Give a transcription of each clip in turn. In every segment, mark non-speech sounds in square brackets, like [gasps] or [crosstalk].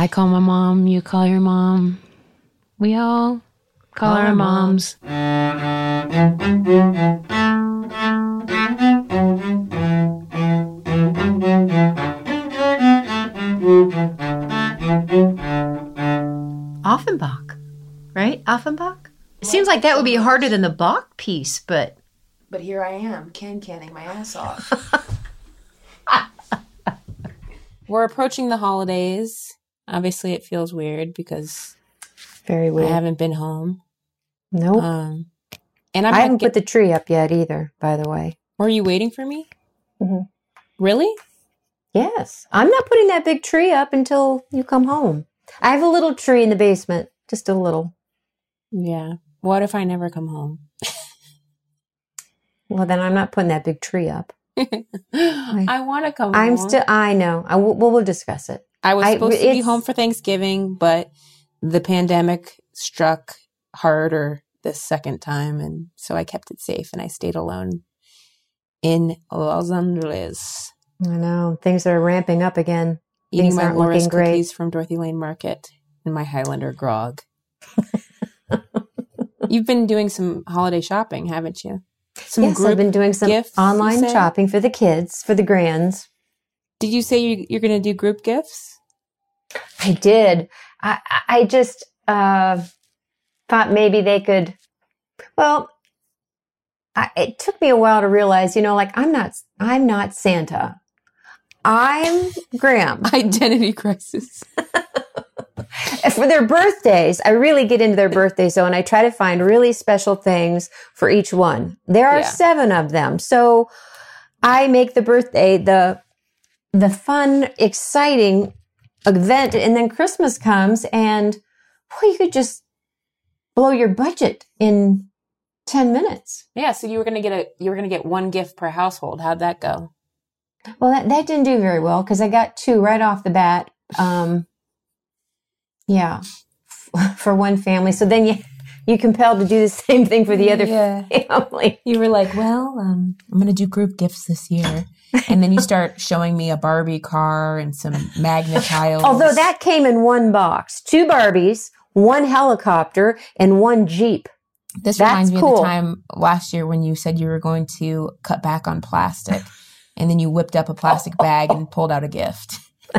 I call my mom, you call your mom. We all call, our, our moms. Offenbach, right? Offenbach? It seems like that would be harder than the Bach piece, but But here I am, can canning my ass off. [laughs] We're approaching the holidays. Obviously, it feels weird because Very weird. I haven't been home. nope. Um, and I'm I haven't get- put the tree up yet either, by the way. Were you waiting for me? Mhm. Really? Yes. I'm not putting that big tree up until you come home. I have a little tree in the basement, just a little. Yeah. What if I never come home? [laughs] Well, then I'm not putting that big tree up. [laughs] I want to come. I'm still, I know. I will, we'll, we'll discuss it. I was I- supposed to be home for Thanksgiving, but the pandemic struck harder this second time, and so I kept it safe and I stayed alone in Los Angeles, I know. Things are ramping up again. eating Things my aren't Laura's looking great. cookies from Dorothy Lane Market and my Highlander grog. [laughs] You've been doing some holiday shopping, haven't you? Some yes, I've been doing some gifts, online shopping for the kids, for the grands. Did you say you, you're going to do group gifts? I did. I, I- just uh, thought maybe they could. Well, I, it took me a while to realize, you know, like I'm not, I'm not Santa. I'm Gram. [laughs] Identity crisis. [laughs] For their birthdays, I really get into their birthdays, though, and I try to find really special things for each one. There are Yeah. seven of them, so I make the birthday the the fun, exciting event, and then Christmas comes, and boy, you could just blow your budget in ten minutes. Yeah, so you were going to get a you were going to get one gift per household. How'd that go? Well, that, that didn't do very well because I got two right off the bat. Um, yeah, for one family. So then you you compelled to do the same thing for the other Yeah. family. You were like, well, um, I'm going to do group gifts this year. And then you start showing me a Barbie car and some Magna [laughs] tiles. Although that came in one box: two Barbies, one helicopter, and one Jeep. this that's reminds me of the time last year when you said you were going to cut back on plastic, and then you whipped up a plastic [laughs] bag and pulled out a gift. [laughs]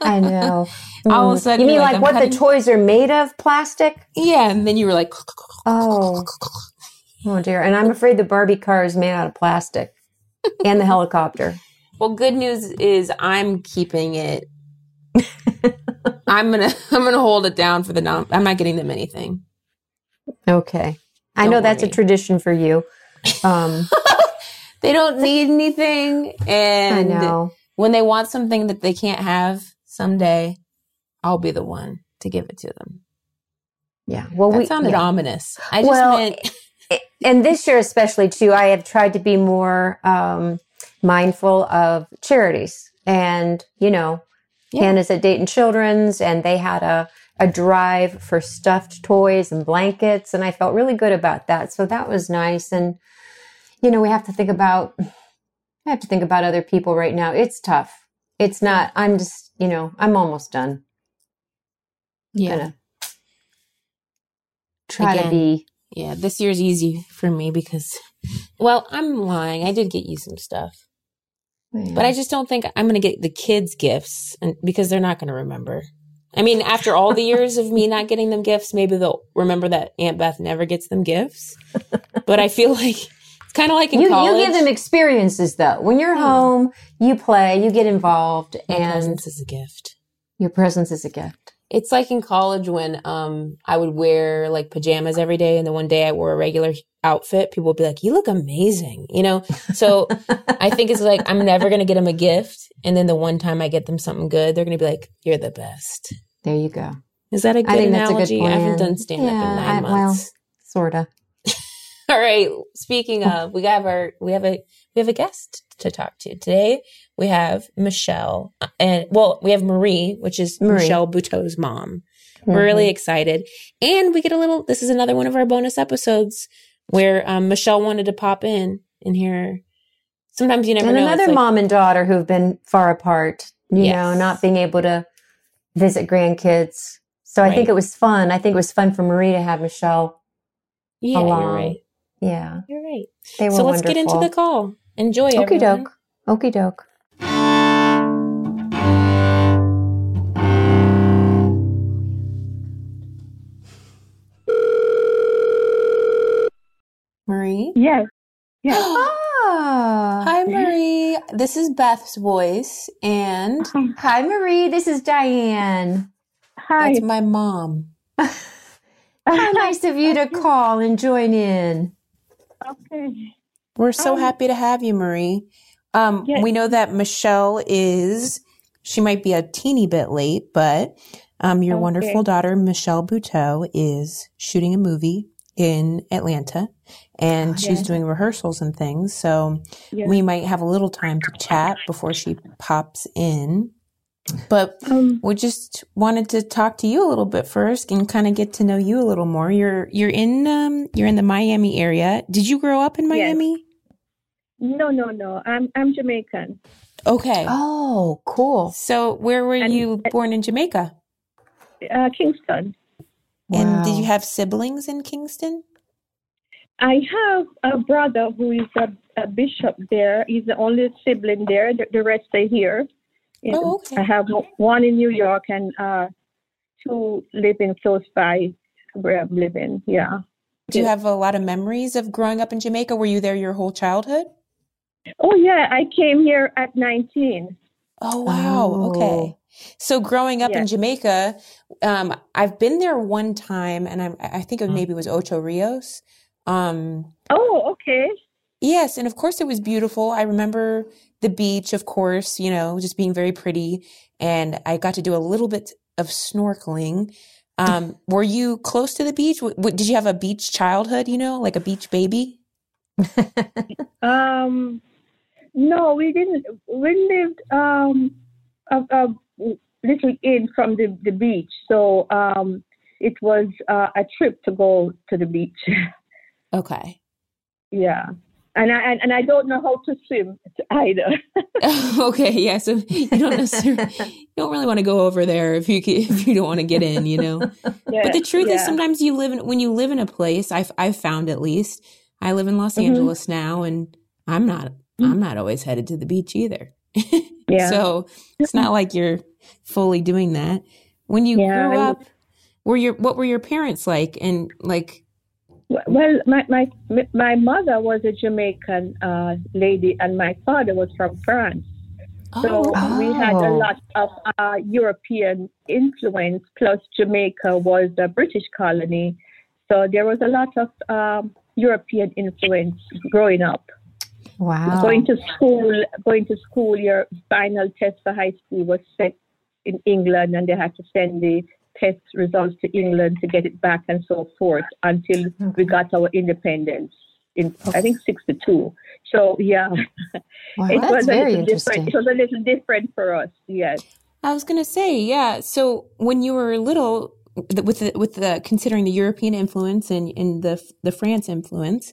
I know. All of a Mm. sudden you mean like, like, what cutting- the toys are made of? Plastic? Yeah, and then you were like, Oh, oh dear! And I'm afraid the Barbie car is made out of plastic, and the helicopter. well, good news is I'm keeping it. I'm gonna [laughs] I'm gonna hold it down for the non. I'm not getting them anything. Okay. I Don't know that's a tradition for you. Um, [laughs] They don't need anything, and I know. when they want something that they can't have someday, I'll be the one to give it to them. Yeah. Well, That we sounded yeah. ominous. I just Well, meant and this year especially too, I have tried to be more um, mindful of charities. And you know, Yeah. Hannah's at Dayton Children's, and they had a a drive for stuffed toys and blankets, and I felt really good about that. So that was nice. And you know, we have to think about. I have to think about other people right now. It's tough. It's not. I'm just. You know, I'm almost done. yeah, Gonna try to be. Yeah. This year's easy for me because, well, I'm lying. I did get you some stuff, but I just don't think I'm going to get the kids gifts and, because they're not going to remember. I mean, after all the years of me not getting them gifts, maybe they'll remember that Aunt Beth never gets them gifts. [laughs] But I feel like it's kind of like in you, college. you give them experiences though. When you're hmm. home, you play, you get involved, My and presence is a gift. your presence is a gift. It's like in college when um I would wear like pajamas every day, and then one day I wore a regular outfit. People would be like, "You look amazing," you know. So I think it's like I'm never gonna get them a gift, and then the one time I get them something good, they're gonna be like, "You're the best." There you go. Is that a good I think that's a analogy? good I haven't done stand up Yeah, in nine I- well, months. Sorta. [laughs] All right. Speaking of, we have our we have a we have a guest to talk to today. We have Michelle, uh, and well, we have Marie, which is Marie. Michelle Buteau's mom. We're really Mm-hmm. excited, and we get a little. This is another one of our bonus episodes where um, Michelle wanted to pop in and hear. Sometimes you never and know. another like- mom and daughter who've been far apart. You Yes. know, not being able to visit grandkids. So I think it was fun. I think it was fun for Marie to have Michelle Yeah, along. you're right. Yeah, You're right. they were So let's get into the call. Enjoy, Okie everyone. doke. Okie doke. Yes. Yes. [gasps] Ah. Hi, Marie. This is Beth's voice, and Hi, Marie. This is Diane. Hi. that's my mom. [laughs] How nice of you to call and join in. Okay. We're so happy to have you, Marie. Um, Yes. We know that Michelle is, she might be a teeny bit late, but um, your Okay. wonderful daughter, Michelle Buteau, is shooting a movie in Atlanta and she's Yes. doing rehearsals and things. So Yes. we might have a little time to chat before she pops in. But Um, we just wanted to talk to you a little bit first and kind of get to know you a little more. You're you're in um you're in the Miami area. Did you grow up in Yes. Miami? no, no, no. I'm I'm Jamaican. Okay. Oh, cool. So where were And- you born in Jamaica? Uh, Kingston. And did you have siblings in Kingston? I have a brother who is a, a bishop there. He's the only sibling there. The, the rest are here. Oh, okay. I have one in New York and uh, two living close by where I'm living. Yeah. Do you have a lot of memories of growing up in Jamaica? Were you there your whole childhood? Oh yeah, I came here at 19. Oh wow. Oh. Okay. So growing up in Jamaica, um, I've been there one time, and I'm, I think it maybe it was Ocho Rios. Um, Oh, okay. yes, and of course it was beautiful. I remember the beach, of course, you know, just being very pretty, and I got to do a little bit of snorkeling. Um, [laughs] were you close to the beach? W- w- did you have a beach childhood? You know, like a beach baby? [laughs] Um, no, we didn't. We lived um a, a little in from the, the beach, so um it was uh, a trip to go to the beach. [laughs] Okay. yeah, and I and, and I don't know how to swim either. [laughs] [laughs] okay, yeah. So you don't necessarily, you don't really want to go over there if you if you don't want to get in, you know. yeah, But the truth is, sometimes you live in when you live in a place. I've I've found at least. I live in Los Mhm. Angeles now, and I'm not I'm not always headed to the beach either. [laughs] Yeah. So it's not like you're fully doing that. When you Yeah, grew up, were your what were your parents like? And like, Well, my my my mother was a Jamaican uh, lady, and my father was from France. So oh, we had a Oh. lot of uh, European influence, plus Jamaica was a British colony. So there was a lot of um, European influence growing up. Wow. Going to school, going to school, your final test for high school was set in England, and they had to send the test results to England to get it back, and so forth, until we got our independence in I think '62. So yeah, Wow, [laughs] it that's was a very little different. It was a little different for us. Yes. I was gonna say, yeah. So when you were little, with the, with the considering the European influence and, and the the France influence,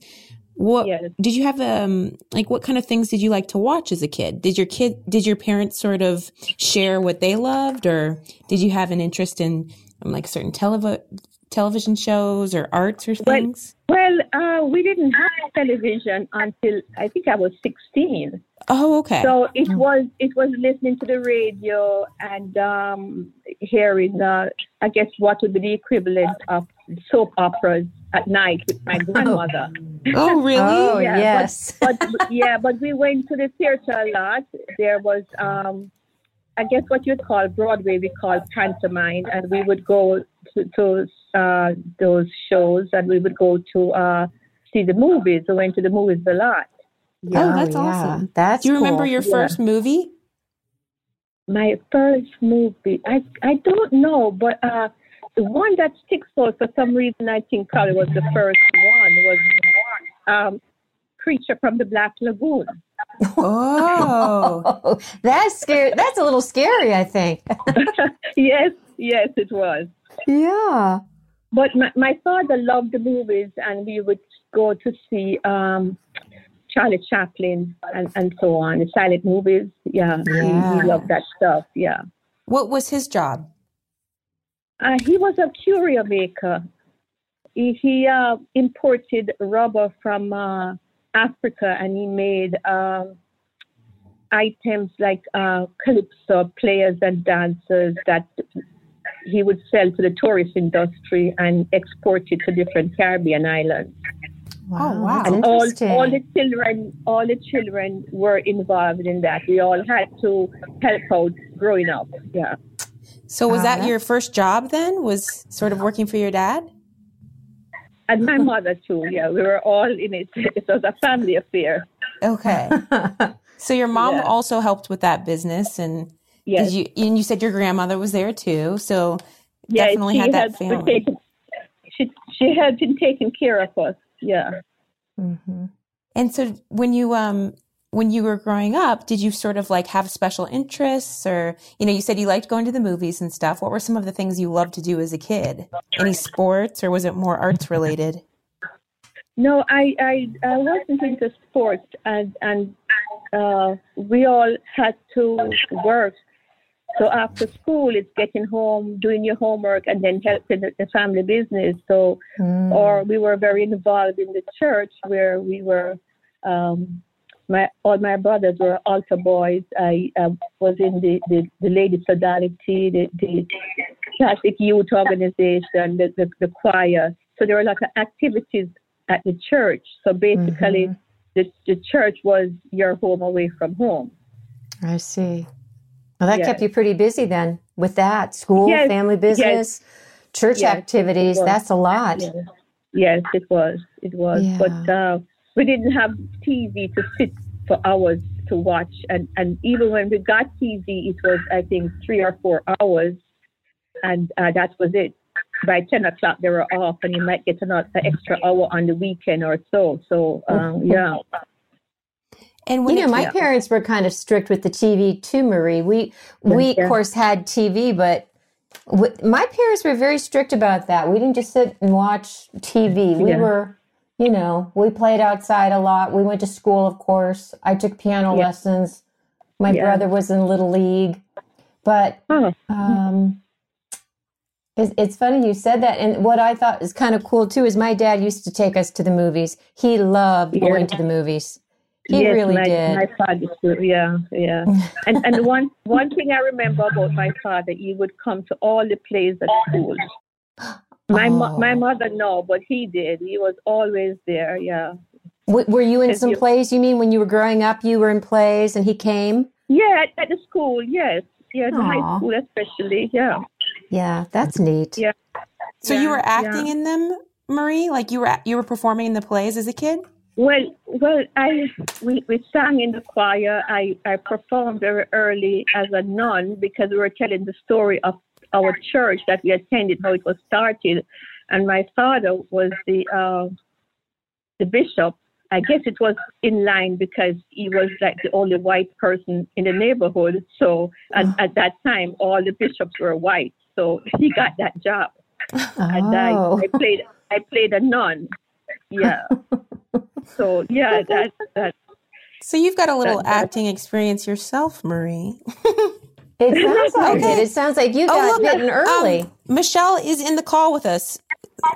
what Yes. did you have? Um, like what kind of things did you like to watch as a kid? Did your kid did your parents sort of share what they loved, or did you have an interest in um, like certain telev- television shows or arts or things? Well, uh, we didn't have television until I think I was 16. Oh, okay. So it was it was listening to the radio and um, hearing, uh, I guess, what would be the equivalent of soap operas at night with my [laughs] grandmother. oh, really? Oh, [laughs] Yeah, but- yes. but yeah, but we went to the theater a lot. There was, um, I guess, what you'd call Broadway, we call pantomime, and we would go to, to uh, those shows, and we would go to uh, see the movies. We went to the movies a lot. Oh, that's awesome. That's Do you remember your Yeah. first movie? My first movie, I I don't know, but uh, the one that sticks out for some reason, I think probably was the first one was um, Creature from the Black Lagoon. [laughs] Oh, [laughs] Oh, that's scary. That's a little scary, I think. [laughs] yes, yes, it was. yeah. But my, my father loved the movies, and we would go to see um, Charlie Chaplin and, and so on, the silent movies. Yeah, he- Yeah. He, loved that stuff. Yeah. what was his job? Uh, he was a curio maker. He, he uh, imported rubber from uh, Africa and he made um, items like uh, calypso players and dancers that he would sell to the tourist industry and export it to different Caribbean islands. Wow, oh, wow. And all, all the children, all the children were involved in that. We all had to help out growing up. Yeah. So was Wow, that your first job then? Was sort of working for your dad? And my mother too. Yeah, we were all in it. [laughs] It was a family affair. Okay. [laughs] So your mom Yeah. also helped with that business and Yes. you and you said your grandmother was there too. So yeah, definitely had that helped family. taking- she she helped in taking care of us. Yeah. Mhm. And so when you um when you were growing up, did you sort of like have special interests or you know, you said you liked going to the movies and stuff. What were some of the things you loved to do as a kid? Any sports or was it more arts related? No, I, I, I wasn't into sports, and and uh, we all had to work. So after school, it's getting home, doing your homework, and then helping the, family business. So, Mm. or we were very involved in the church where we were. Um, my all my brothers were altar boys. I, I was in the, the, the Lady Sodality, the, the Catholic Youth Organization, the, the, the choir. So there were a lot of activities at the church. So basically, Mhm. the, the church was your home away from home. I see. Well, that Yes. kept you pretty busy then with that school, Yes, family business, church Yes, activities. That's a lot. Yes, it was. It was. Yeah. But uh, we didn't have TV to sit for hours to watch. And, and even when we got TV, it was, I think, three or four hours. And uh, that was it. By 10 o'clock, they were off, and you might get another extra hour on the weekend or so. So, um, [laughs] yeah. And when You know, my came- parents were kind of strict with the TV too, Marie. We we Yeah. of course had TV, but w- my parents were very strict about that. We didn't just sit and watch TV. We Yeah. were, you know, we played outside a lot. We went to school, of course. I took piano Yeah. lessons. My brother was in little league, but um, it's, it's funny you said that. And what I thought is kind of cool too is my dad used to take us to the movies. He loved Yeah. going to the movies. He yes, really my, did. My father too. Yeah, yeah. [laughs] and and one one thing I remember about my father, he would come to all the plays at school. My mo- Oh. my mother no, but he did. He was always there. Yeah. W- were you in some you- plays? You mean when you were growing up, you were in plays and he came? Yeah, at, at the school. Yes. Yeah, the high school especially. Yeah. Yeah, that's neat. Yeah. So you were acting yeah. in them, Marie? Like you were you were performing in the plays as a kid? Well, well, I we, we sang in the choir. I, I performed very early as a nun because we were telling the story of our church that we attended, how it was started, and my father was the uh, the bishop. I guess it was in line because he was like the only white person in the neighborhood. So at, at that time, all the bishops were white. So he got that job, and I, Oh, I played I played a nun. Yeah. so yeah, [laughs] that that So you've got a little That- that- acting experience yourself, Marie. it sounds [laughs] like Okay. it. It sounds like you Oh, got look, bitten early. Um, Michelle is in the call with us.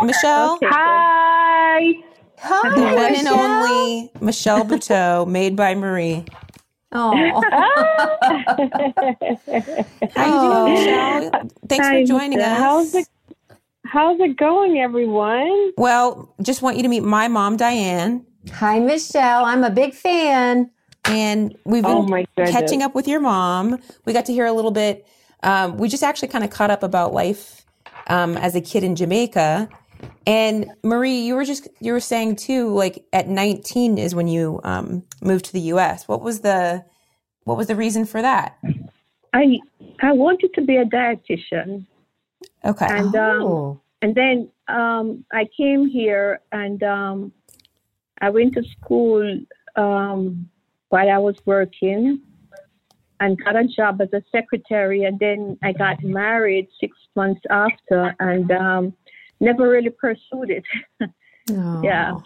Michelle, Okay. Hi. Hi, the one and Michelle. only Michelle Buteau, made by Marie. Oh, How you doing, Michelle? Thanks Hi, for joining us. How's it How's it going, everyone? Well, just want you to meet my mom, Diane, hi, Michelle. I'm a big fan. and we've been Oh my catching up with your mom. We got to hear a little bit. Um, we just actually kind of caught up about life um, as a kid in Jamaica. And Marie, you were just you were saying too, like at 19 is when you um, moved to the U.S. What was the what was the reason for that? I I wanted to be a dietitian, Okay. and um, Oh, and then um, I came here and um, I went to school um, while I was working and got a job as a secretary. And then I got married six months after and um, never really pursued it. [laughs] oh. yeah.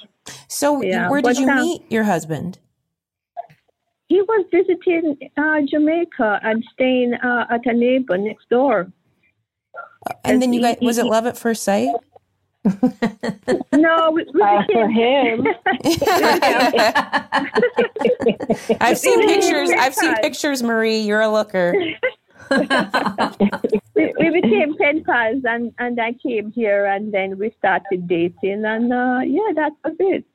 so yeah, where did but, you um, meet your husband? He was visiting uh, Jamaica and staying uh, at a neighbor next door. And then you he- guys, was it love at first sight? [laughs] No, we, we Uh, for became, him, [laughs] [laughs] I've seen pictures. I've seen pictures, Marie. You're a looker. we, we became pen pals, and and I came here, and then we started dating, and uh, yeah, that was it.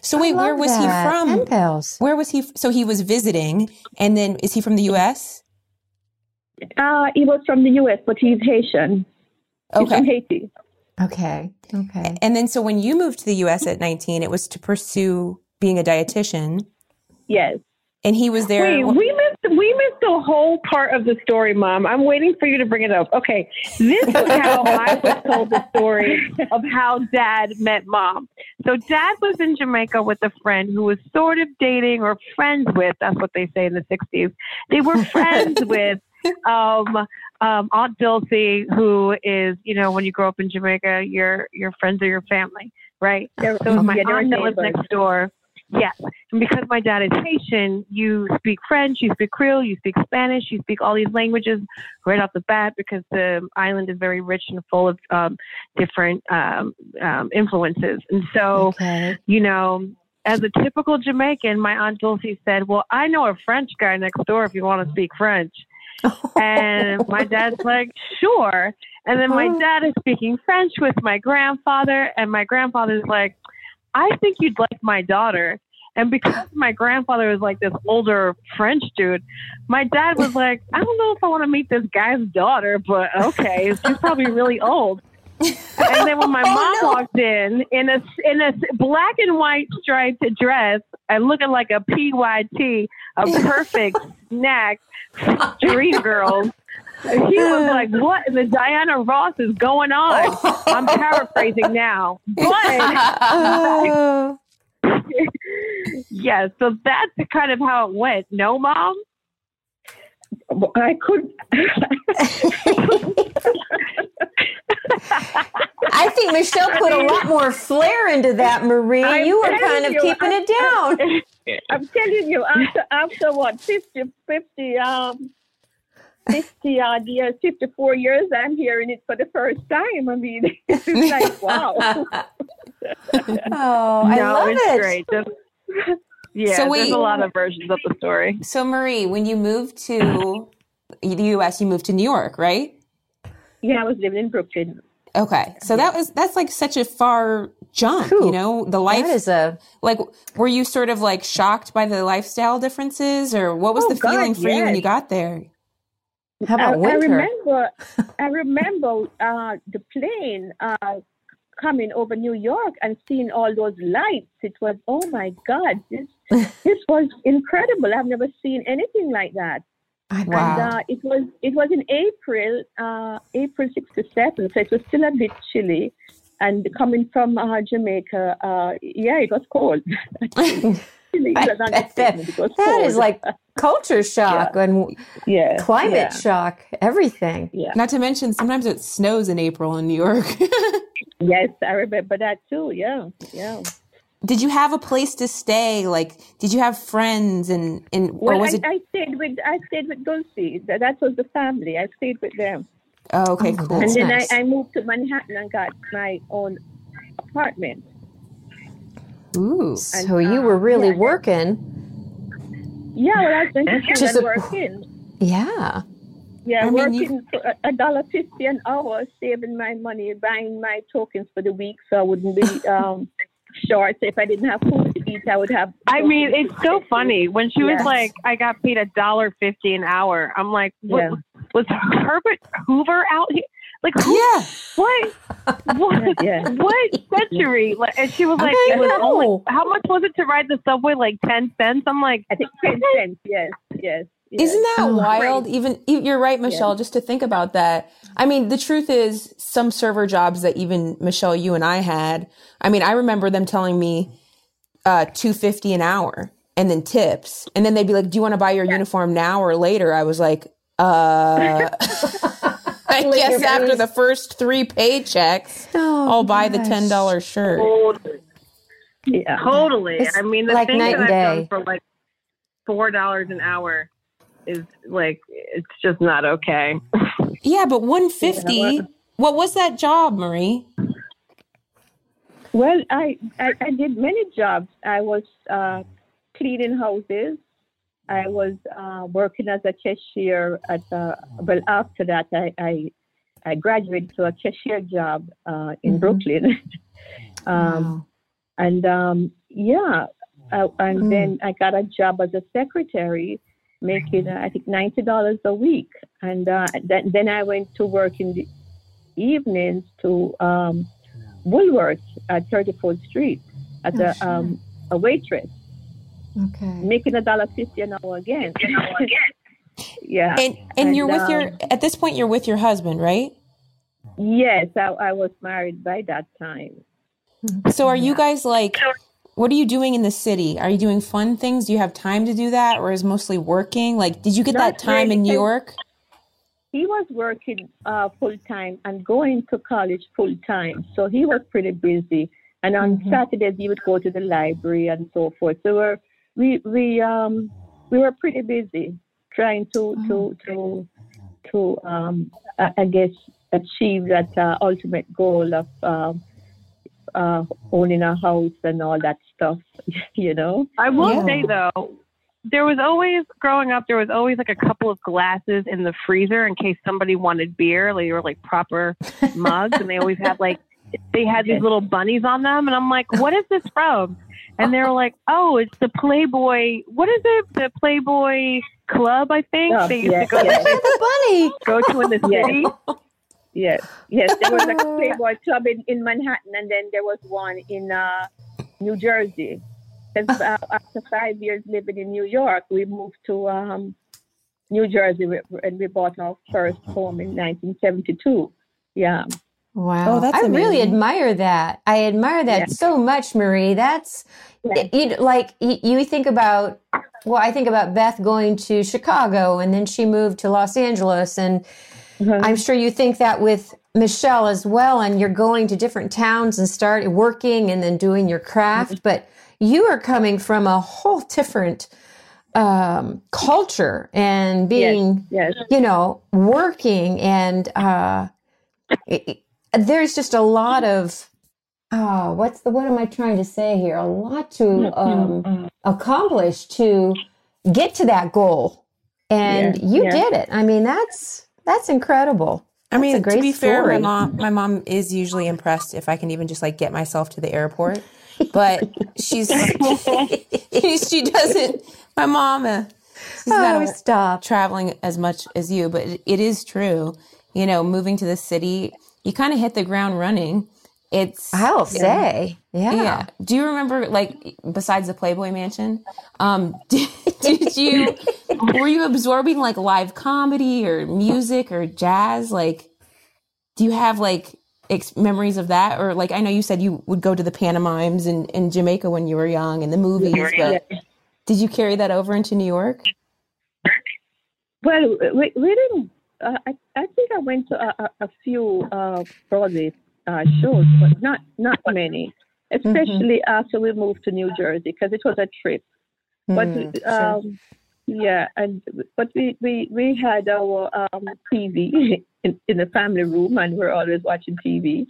So wait, where Love was he from? Pen pals. Where was he? So he was visiting, and then is he from the U.S.? Uh, he was from the U.S., but he's Haitian. He's from Okay. Haiti. Okay. Okay. And then so when you moved to the U.S. at 19, it was to pursue being a dietitian, Yes. and he was there. wait, we missed we missed the whole part of the story, Mom. I'm waiting for you to bring it up. Okay, this is how [laughs] I was told the story of how Dad met Mom. So Dad was in Jamaica with a friend who was sort of dating or friends with. That's what they say in the '60s. They were friends [laughs] with. Um, um, Aunt Dulcie, who is, you know, when you grow up in Jamaica, your your friends are your family, right? They're- So my yeah, aunt that lives next door. Yes. And because my dad is Haitian, you speak French, you speak Creole, you speak Spanish, you speak all these languages right off the bat because the island is very rich and full of um, different um, um, influences. And so, Okay. you know, as a typical Jamaican, my aunt Dulcie said, Well, I know a French guy next door if you want to speak French. And my dad's like, Sure. And then my uh-huh. dad is speaking French with my grandfather, and my grandfather's like, I think you'd like my daughter. And because my grandfather was like this older French dude, my dad was like, I don't know if I want to meet this guy's daughter, but okay, she's probably really old. And then when my [laughs] oh, mom walked in in a in a black and white striped dress and looking like a PYT, a [laughs] perfect snack, street girl, he was like, [laughs] "What in the Diana Ross is going on?" I'm paraphrasing now, but Oh. yeah. So that's kind of how it went. No, mom. I could. I think Michelle put a lot more flair into that, Marie. I'm you were kind of you, keeping I'm- it down. [laughs] I'm telling you, after after what 50, 50 um, fifty odd years, fifty four years, I'm hearing it for the first time. I mean, [laughs] it's like wow. [laughs] Oh, I no, love it's it. great. Just, yeah, So there's wait. a lot of versions of the story. So Marie, when you moved to the U.S., you moved to New York, right? Yeah, I was living in Brooklyn. Okay, so that was that's like such a far jump, you know. The life, That is a like, were you sort of like shocked by the lifestyle differences, or what was Oh, the feeling God, for you when you got there? how I, about I winter? remember, [laughs] I remember uh, the plane uh, coming over New York and seeing all those lights. It was, oh my God, this [laughs] this was incredible. I've never seen anything like that. I Wow. And uh, it was it was in April, uh, April '67, so it was still a bit chilly. And coming from uh, Jamaica, uh, yeah, it was cold. [laughs] Chilly [laughs] that, understatement. It was that cold. is like culture [laughs] shock and yeah, climate yeah, shock, everything. yeah. Not to mention, sometimes it snows in April in New York. Yes, I remember that too. Yeah, yeah. Did you have a place to stay? Like, did you have friends and and or Well, was I, it? I stayed with I stayed with Dulcie. That, that was the family. I stayed with them, oh, okay, Oh, cool. That's and then nice. I, I moved to Manhattan and got my own apartment. Ooh, So you were really yeah. working. Yeah, well, I was going to To and sup- working. Yeah. Yeah, I mean, you- working for a- a dollar fifty an hour, saving my money, buying my tokens for the week, so I wouldn't be [laughs] um, short. So if I didn't have food to eat, I would have. I mean, it's so get funny when she was Yes. like, "I got paid a dollar fifty an hour." I'm like, what, Yeah. "Was Herbert Hoover out here? Like, who, yeah. what? [laughs] What? Yeah. What century?" Like, and she was like, "It was only how much was it to ride the subway? Like ten cents." I'm like, I think ten cents. Yes, yes. Yes. Isn't that [laughs] Oh, wild? Even e- you're right, Michelle. Just to think about that. I mean, the truth is, some server jobs that even Michelle, you and I had. I mean, I remember them telling me uh, two fifty an hour, and then tips, and then they'd be like, "Do you want to buy your uniform now or later?" I was like, "Uh." [laughs] I Later, guess after please. the first three paychecks, Oh, I'll buy the ten dollar shirt. Yeah. totally. It's I mean, the like thing that I've day. done for like four dollars an hour is like, it's just not okay. Yeah, but 150 What was that job, Marie? Well, I, I, I did many jobs. I was uh, cleaning houses. I was uh, working as a cashier at. Uh, well, after that, I, I I graduated to a cashier job uh, in Brooklyn. [laughs] um, And um, yeah, uh, and then I got a job as a secretary, making uh, I think ninety dollars a week. And uh, then then I went to work in the evenings to um, Woolworths at 34th Street as a um, a waitress, Okay. making a dollar fifty an hour again. [laughs] yeah. And and you're with um, your at this point you're with your husband, right? Yes, I, I was married by that time. So are you guys like what are you doing in the city? Are you doing fun things? Do you have time to do that or is mostly working? Like did you get that time in New York? He was working uh, full time and going to college full time, so he was pretty busy. And on Saturdays, he would go to the library and so forth. So we're, we we um we were pretty busy trying to to to to um I, I guess achieve that uh, ultimate goal of um, uh, owning a house and all that stuff. [laughs] You know. I will Yeah. say though, there was always growing up. There was always like a couple of glasses in the freezer in case somebody wanted beer. Like they were like proper [laughs] mugs, and they always had like they had these little bunnies on them. And I'm like, what is this from? And they were like, oh, it's the Playboy. What is it? The Playboy Club, I think. Oh, they used yeah, to go, yeah. the bunny. go to in the [laughs] Yeah. city. Yes, yes. Yes. There was a [laughs] Playboy club in, in Manhattan, and then there was one in uh, New Jersey. 'Cause, uh, [laughs] after five years living in New York, we moved to um, New Jersey, and we bought our first home in 1972. Yeah, Wow. Oh, that's I really admire that. I admire that Yeah. so much, Marie. That's Yeah. you like you, you think about well, I think about Beth going to Chicago and then she moved to Los Angeles and I'm sure you think that with Michelle as well and you're going to different towns and start working and then doing your craft, but you are coming from a whole different um, culture and being yes. you know, working and uh, it- it- there's just a lot of oh, what's the what am I trying to say here? A lot to um, accomplish to get to that goal, and Yeah, you yeah. did it. I mean, that's that's incredible. I mean, to be fair, my mom my mom is usually impressed if I can even just like get myself to the airport. But [laughs] she's [laughs] she doesn't my mom uh, she's Oh, stop! traveling as much as you, but it, it is true. You know, moving to the city, you kind of hit the ground running. It's I'll say, yeah. yeah. Do you remember, like, besides the Playboy Mansion, um, [laughs] did, did you were you absorbing like live comedy or music or jazz? Like, do you have like ex- memories of that, or like I know you said you would go to the pantomimes in, in Jamaica when you were young and the movies, but did you carry that over into New York? Well, we, we didn't. Uh, I, I think I went to a, a, a few uh, Broadway uh, shows, but not not many. Especially after we moved to New Jersey, because it was a trip. But Mm, sure. um, yeah, and but we we we had our um, TV [laughs] in, in the family room, and we're always watching TV,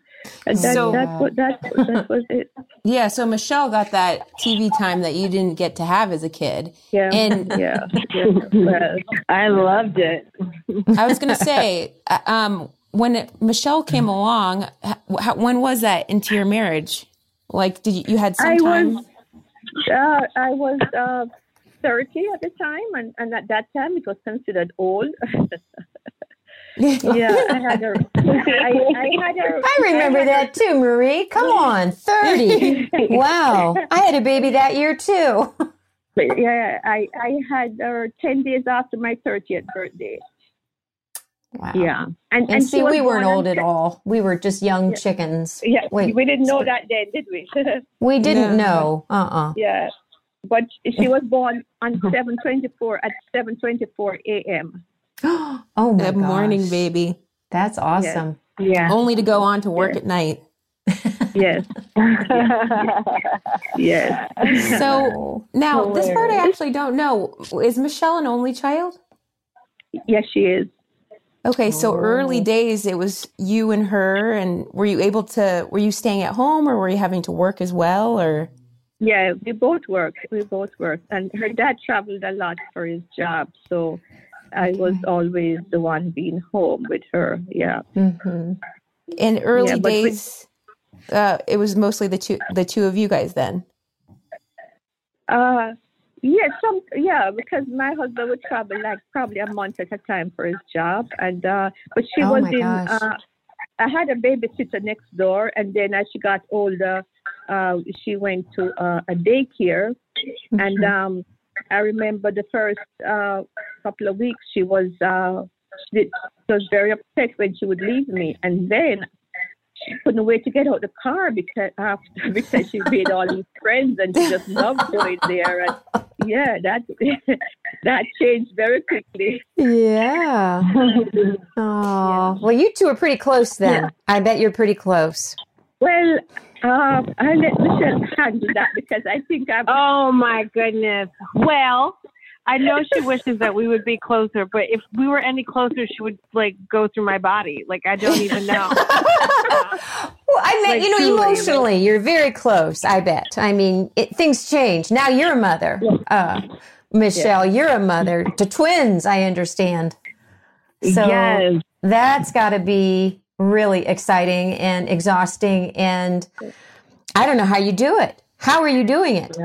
and that So- that's what that that was it. Yeah, so Michelle got that TV time that you didn't get to have as a kid. Yeah, And- yeah, yeah. [laughs] Well, I loved it. I was going to say, uh, um, when it, Michelle came along, how, when was that into your marriage? Like, did you, you had some I time? was uh, I was uh, 30 at the time, and, and at that time it was considered old. [laughs] yeah, I had a, I, I had a, I remember had that too, Marie. Come on, 30. [laughs] wow. I had a baby that year too. [laughs] Yeah, I, I had her 10 days after my 30th birthday. Wow. Yeah, and And she see, we weren't old at all. We were just young chickens. Yeah, Wait, we didn't know that then, did we? [laughs] we didn't No. know. Uh-uh. yeah, but she was born on [laughs] 7:24 at 7:24 a.m. [gasps] Oh my Good morning, baby. That's awesome. Yeah. Only to go on to work at night. [laughs] Yes. yes. So now, this part I actually don't know. Is Michelle an only child? Yes, she is. Okay, so early days it was you and her and were you able to were you staying at home or were you having to work as well or Yeah, we both work. We both work, and her dad traveled a lot for his job, so I was always the one being home with her. Yeah. hmm in early Yeah, days uh it was mostly the two the two of you guys then. Uh, yeah, some yeah, because my husband would travel like probably a month at a time for his job, and uh, but she Oh was in. Uh, I had a babysitter next door, and then as she got older, uh, she went to uh, a daycare, and um, I remember the first uh, couple of weeks she was uh, she was very upset when she would leave me, and then she couldn't wait to get out the car because after [laughs] because she made all these friends and she just loved going there and yeah that [laughs] that changed very quickly Yeah. [laughs] Oh, well, you two are pretty close then. I bet you're pretty close. well uh, I let Michelle handle that because I think I'm Oh my goodness. Well, I know she wishes that we would be closer, but if we were any closer, she would like go through my body. Like I don't even know. [laughs] Well, I meant, Like, you know, truly, like- emotionally, you're very close, I bet. I mean, it, things change. Now you're a mother. Uh, Michelle, you're a mother to twins, I understand. So yes. that's got to be really exciting and exhausting. And I don't know how you do it. How are you doing it?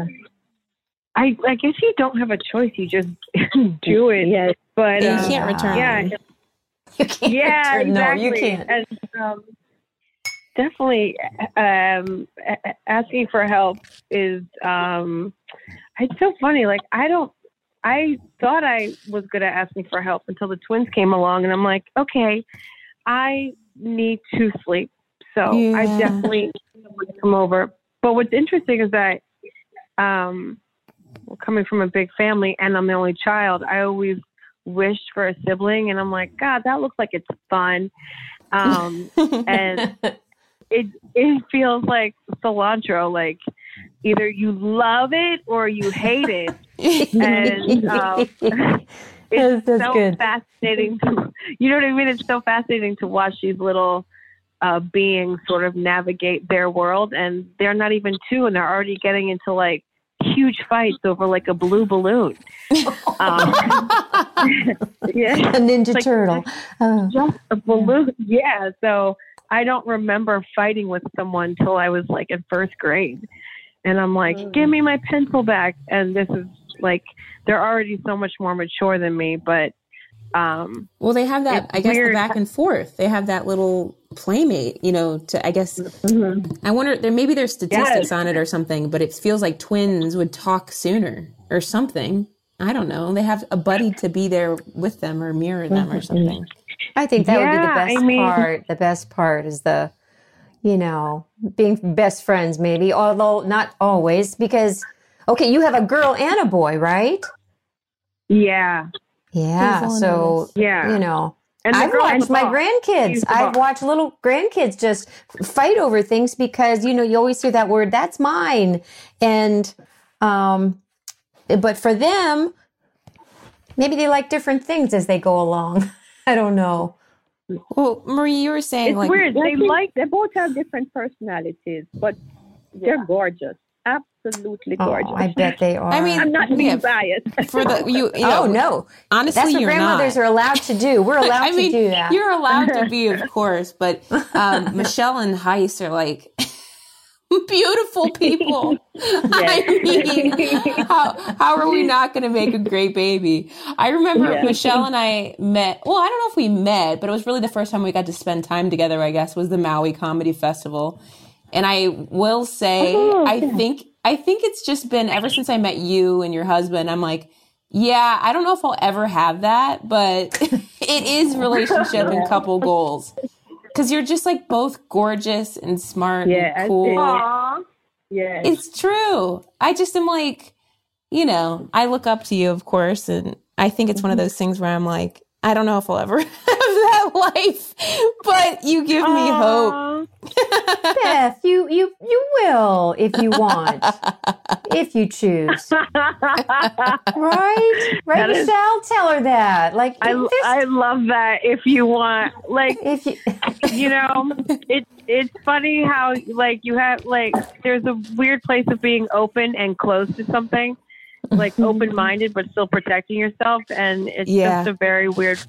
I I guess you don't have a choice. You just [laughs] do it. yes But You um, can't return. yeah, You can't. yeah, return- exactly. No, you can't. And, um, definitely, um, a- a- asking for help is. Um, it's so funny. Like I don't. I thought I was good at asking for help until the twins came along, and I'm like, okay, I need to sleep. So I definitely need someone to come over. But what's interesting is that, um, well, coming from a big family and I'm the only child, I always wished for a sibling, and I'm like, God, that looks like it's fun. Um, [laughs] and it it feels like cilantro. Like either you love it or you hate it. [laughs] And um, [laughs] it's that's so good. fascinating. To, you know what I mean? It's so fascinating to watch these little uh, beings sort of navigate their world, and they're not even two, and they're already getting into like huge fights over like a blue balloon. Um, [laughs] yeah a Ninja like- Turtle. Oh. just a balloon. Yeah. So I don't remember fighting with someone till I was like in first grade. And I'm like, give me my pencil back. And this is like, they're already so much more mature than me, but um, Well, they have that. I guess the back and forth. They have that little playmate. You know, to I guess. Mm-hmm. I wonder. There maybe there's statistics Yes. on it or something, but it feels like twins would talk sooner or something. I don't know. They have a buddy to be there with them or mirror them or mm-hmm. something. I think that would be the best I mean- part. The best part is the, you know, being best friends, maybe, although not always, because, okay, you have a girl and a boy, right? yeah. Yeah. Beautiful and So, Yeah. you know, And I've watched my grandkids. I've watched little grandkids just fight over things because, you know, you always hear that word, that's mine. And, um, but for them, maybe they like different things as they go along. [laughs] I don't know. Well, Marie, you were saying It's like weird. They like they both have different personalities but they're gorgeous absolutely Oh, gorgeous I bet they are. [laughs] I mean, I'm not being yeah, biased for the you. [laughs] you know, oh, no. Honestly, That's what you're grandmothers not. are allowed to do. We're [laughs] allowed I mean, to do that. you're allowed to be, of course, but um, Michelle and Gijs are like beautiful people. I mean, how how are we not going to make a great baby? I remember Yeah. Michelle and I met. Well, I don't know if we met, but it was really the first time we got to spend time together. I guess was the Maui Comedy Festival, and I will say, I think I think it's just been ever since I met you and your husband. I'm like. Yeah, I don't know if I'll ever have that, but [laughs] it is relationship and couple goals. Cause you're just like both gorgeous and smart Yeah, and cool. yeah It's true. I just am like, you know, I look up to you, of course, and I think it's one of those things where I'm like, I don't know if I'll ever [laughs] have that [laughs] life, but you give me hope. [laughs] Beth, you you you will if you want, [laughs] if you choose. Right, right, That is- Michelle. Tell her that. Like, I, this- I love that. If you want, like, if you, you know, it it's funny how like you have like there's a weird place of being open and closed to something, like mm-hmm. open minded but still protecting yourself, and it's Yeah. just a very weird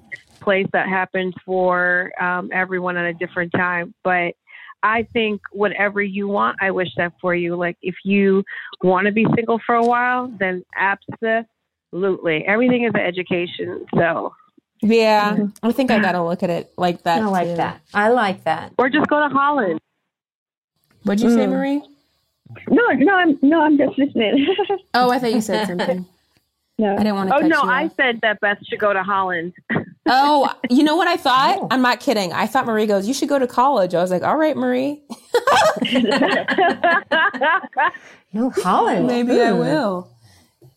place that happens for um, everyone at a different time. But I think whatever you want, I wish that for you. Like if you want to be single for a while, then absolutely, everything is an education. So. Yeah, I think I gotta look at it like that. I like too. that. I like that. Or just go to Holland. What'd you say, Mm. Marie? No, no, I'm no, I'm just listening. Oh, I thought you said something. [laughs] no. I didn't want to. Oh no, you I said that Beth should go to Holland. [laughs] Oh, you know what I thought? Oh. I'm not kidding. I thought Marie goes, "You should go to college." I was like, "All right, Marie, [laughs] No, Holland. [laughs] maybe I Hmm. will."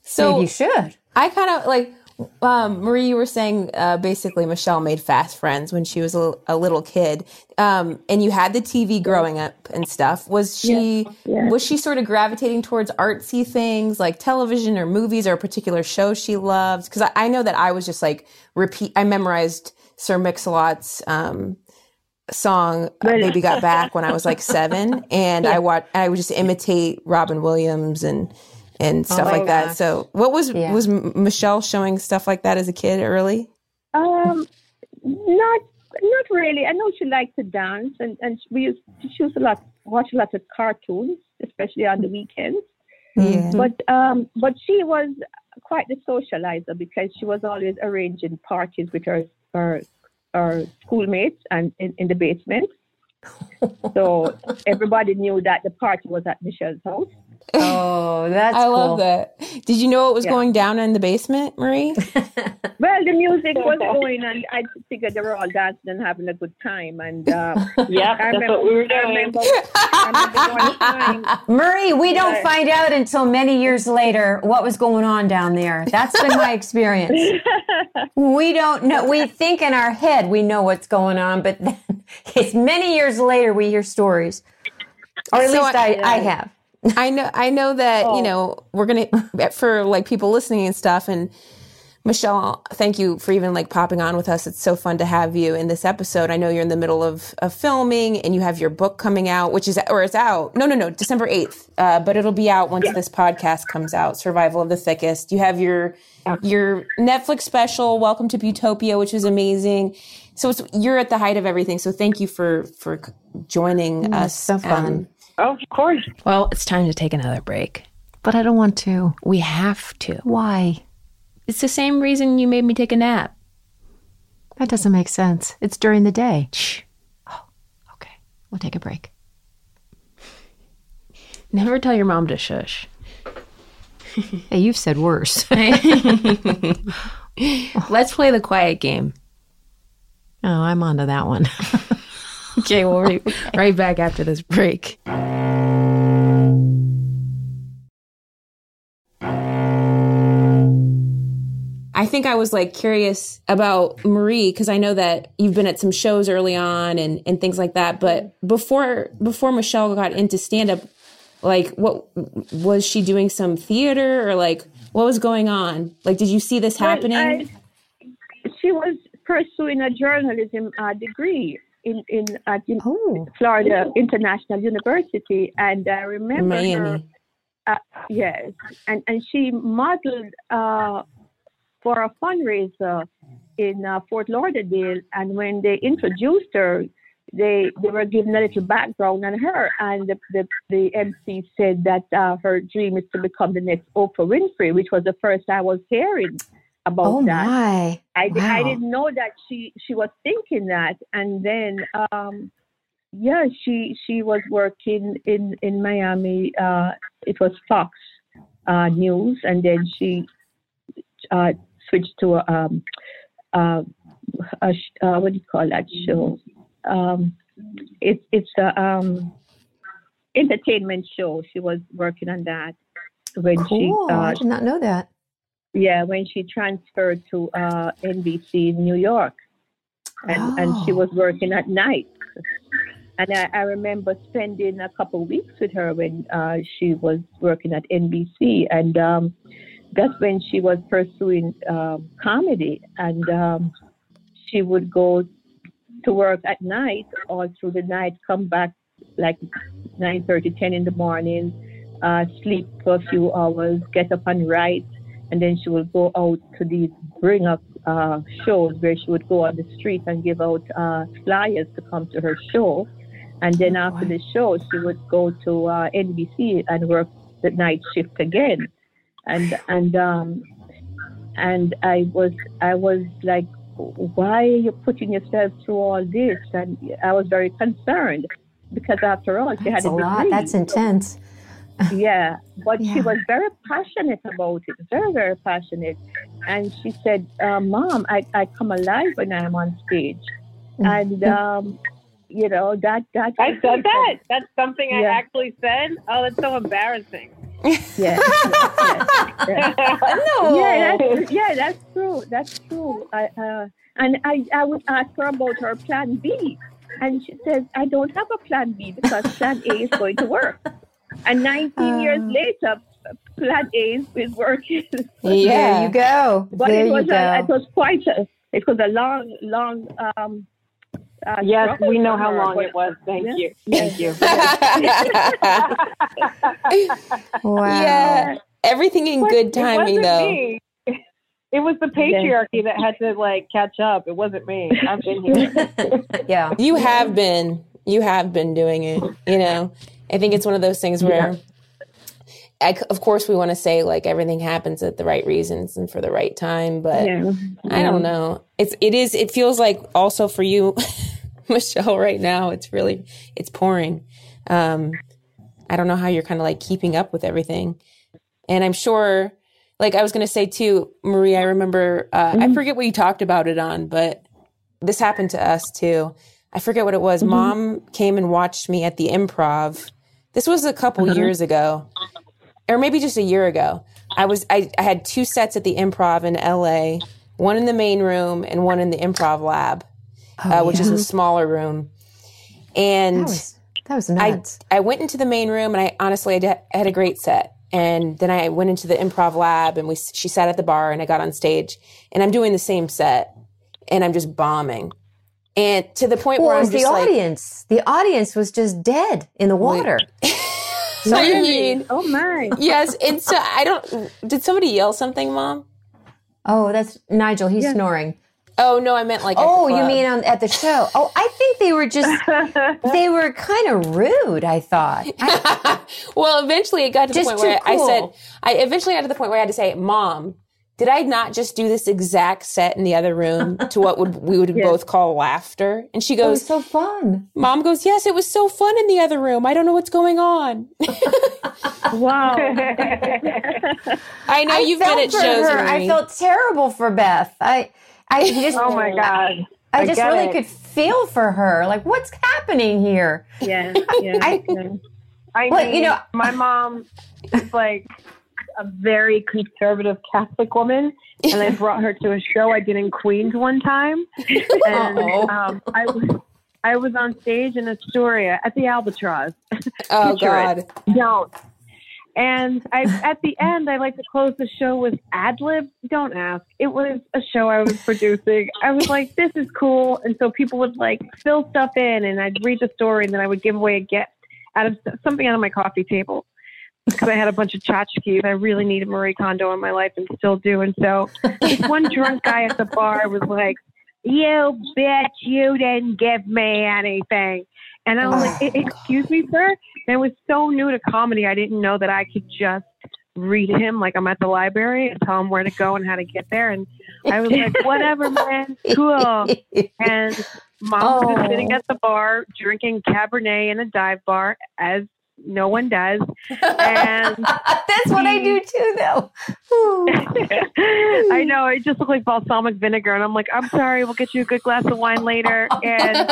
So Maybe you should. I kind of like um, Marie. You were saying uh, basically Michelle made fast friends when she was a, a little kid, um, and you had the TV growing up and stuff. Was she Yeah. was she sort of gravitating towards artsy things like television or movies or a particular show she loved? Because I, I know that I was just like repeat. I memorized Sir Mix-a-Lot's. Um, song uh, baby got back when i was like seven [laughs] and i watched i would just imitate robin williams and and stuff my like that so what was Yeah. was michelle showing stuff like that as a kid early Um, not not really. I know she liked to dance, and and we used she used a lot watch a lot of cartoons, especially on the weekends. yeah But um, but she was quite the socializer because she was always arranging parties with her her, her schoolmates and in, in the basement. [laughs] so everybody knew that the party was at Michelle's house. Oh, that's i cool. love that did you know what was Yeah. going down in the basement marie [laughs] Well, the music was [laughs] going, and I figured they were all dancing and having a good time. And uh, [laughs] Yep, I that's remember, what we were doing. remember, I remember one time Marie, we don't Right. find out until many years later what was going on down there. That's been my experience. we don't know. We think in our head we know what's going on, but then it's many years later we hear stories. Or at So least I, I have. I know I know that, you know, we're going [laughs] to for like people listening and stuff and Michelle, thank you for even like popping on with us. It's so fun to have you in this episode. I know you're in the middle of, of filming and you have your book coming out, which is, or it's out. No, no, no, December 8th. Uh, but it'll be out once this podcast comes out, Survival of the Thickest. You have your, your Netflix special, Welcome to Buteaupia, which is amazing. So it's, you're at the height of everything. So thank you for, for joining us. so fun. Um, Oh, of course. Well, it's time to take another break. But I don't want to. We have to. Why? It's the same reason you made me take a nap. That doesn't make sense. It's during the day. Shh. Oh, okay, we'll take a break. [laughs] Never tell your mom to shush. [laughs] Hey, you've said worse. [laughs] Let's play the quiet game. oh, I'm onto that one. Okay, we'll be right back after this break. I think I was like curious about Marie because I know that you've been at some shows early on and, and things like that. But before before Michelle got into stand up, like what was she doing some theater or like what was going on? Like did you see this happening? I- she was pursuing a journalism uh, degree in in at in Oh. Florida International University, and I remember her. Miami. Uh, yes, and and she modeled uh, for a fundraiser in uh, Fort Lauderdale, and when they introduced her, they they were given a little background on her, and the the, the MC said that uh, her dream is to become the next Oprah Winfrey, which was the first I was hearing about Oh that. my. I, di- I didn't know that she she was thinking that, and then um, yeah, she she was working in in Miami. Uh, it was Fox uh, News, and then she uh, switched to a, um, uh, a sh- uh, what do you call that show? Um, it's it's a um, entertainment show. She was working on that when Cool. she uh, I did not know that. yeah, when she transferred to uh, NBC in New York, and and she Oh. was working at night. and I, I remember spending a couple of weeks with her when uh, she was working at NBC, and um, that's when she was pursuing um, comedy, and um, she would go to work at night all through the night, come back like 9:30, 10 in the morning, uh, sleep for a few hours, get up and write, and then she would go out to these bring up uh, shows where she would go on the street and give out uh, flyers to come to her show. And then after the show, she would go to uh, NBC and work the night shift again. And and um, and I was I was like, why are you putting yourself through all this? And I was very concerned because after all, she That's had a a lot. degree. That's intense. Yeah, but she was very passionate about it, very, very passionate. And she said, uh, Mom, I, I come alive when I'm on stage. And, um, you know, that, that. I said that. That's something I actually said. Oh, that's so embarrassing. Yeah. [laughs] no. Yeah, that's, yeah, that's true. That's true. I, uh, and I, I would ask her about her plan B. And she says, I don't have a plan B because plan A is going to work. And 19 years Uh. later, plan A is, is working. [laughs] There Yeah. you go. But there it you was a, it was quite a it was a long, long. Um, uh, Yes, we know how long it was. Thank Yeah. you. Thank you. [laughs] Wow. yeah. Everything in But good it timing, wasn't though. me. It was the patriarchy that had to like catch up. It wasn't me. I've been here. [laughs] Yeah. You have been. You have been doing it. You know, I think it's one of those things where, I c of course, we want to say like everything happens at the right reasons and for the right time, but Yeah. I don't know. It's it is. It feels like also for you, [laughs] [laughs] Michelle, right now. It's really it's pouring. Um, I don't know how you're kind of like keeping up with everything, and I'm sure. Like I was going to say too, Marie. I remember. Uh, I forget what you talked about it on, but this happened to us too. I forget what it was. Mom came and watched me at the improv. This was a couple years ago, or maybe just a year ago. I was I, I had two sets at the improv in LA, one in the main room and one in the improv lab, uh, which is a smaller room. And That was, that was I nuts. I went into the main room and I honestly I, did, I had a great set. And then I went into the improv lab and we she sat at the bar and I got on stage and I'm doing the same set and I'm just bombing. And to the point well, where I'm was the just like, audience. the audience was just dead in the water. [laughs] [laughs] I mean, Oh my! yes. And so I don't. Did somebody yell something, mom? Oh, that's Nigel. He's snoring. Oh no, I meant like. at the Oh, you mean on, at the show? Oh, I think they were just, [laughs] they were kind of rude, I thought. I, [laughs] well, eventually it got to the point too where I said. I eventually got to the point where I had to say, Mom, did I not just do this exact set in the other room to what would we would [laughs] both call laughter? And she goes it was so fun. Mom goes, Yes, it was so fun in the other room. I don't know what's going on. Wow! I know you've been felt at for shows. her. I felt terrible for Beth. I, I just, oh my god. I I just really it. could feel for her. Like, what's happening here? yeah, [laughs] yeah. I- yeah. I Well, mean, you know- my mom is like a very conservative Catholic woman, and I brought her to a show I did in Queens one time, [laughs] and Uh-oh. um, I was I was on stage in Astoria at the Albatross. oh God. it. Don't. And I, at the end, I like to close the show with ad lib. Don't ask. It was a show I was producing. I was like, "This is cool," and so people would like fill stuff in, and I'd read the story, and then I would give away a gift out of something out of my coffee table because I had a bunch of tchotchkes. I really needed Marie Kondo in my life, and still do. And so this one drunk guy at the bar was like, "You bitch! You didn't give me anything." And I was like, "E- oh, "Excuse me, sir." And I was so new to comedy, I didn't know that I could just read him like I'm at the library and tell him where to go and how to get there. And I was like, [laughs] "Whatever, man, cool." And mom was Oh. sitting at the bar drinking Cabernet in a dive bar, as no one does. [laughs] And That's what I do too, though. [laughs] I know it just looked like balsamic vinegar, and I'm like, I'm sorry, we'll get you a good glass of wine later. And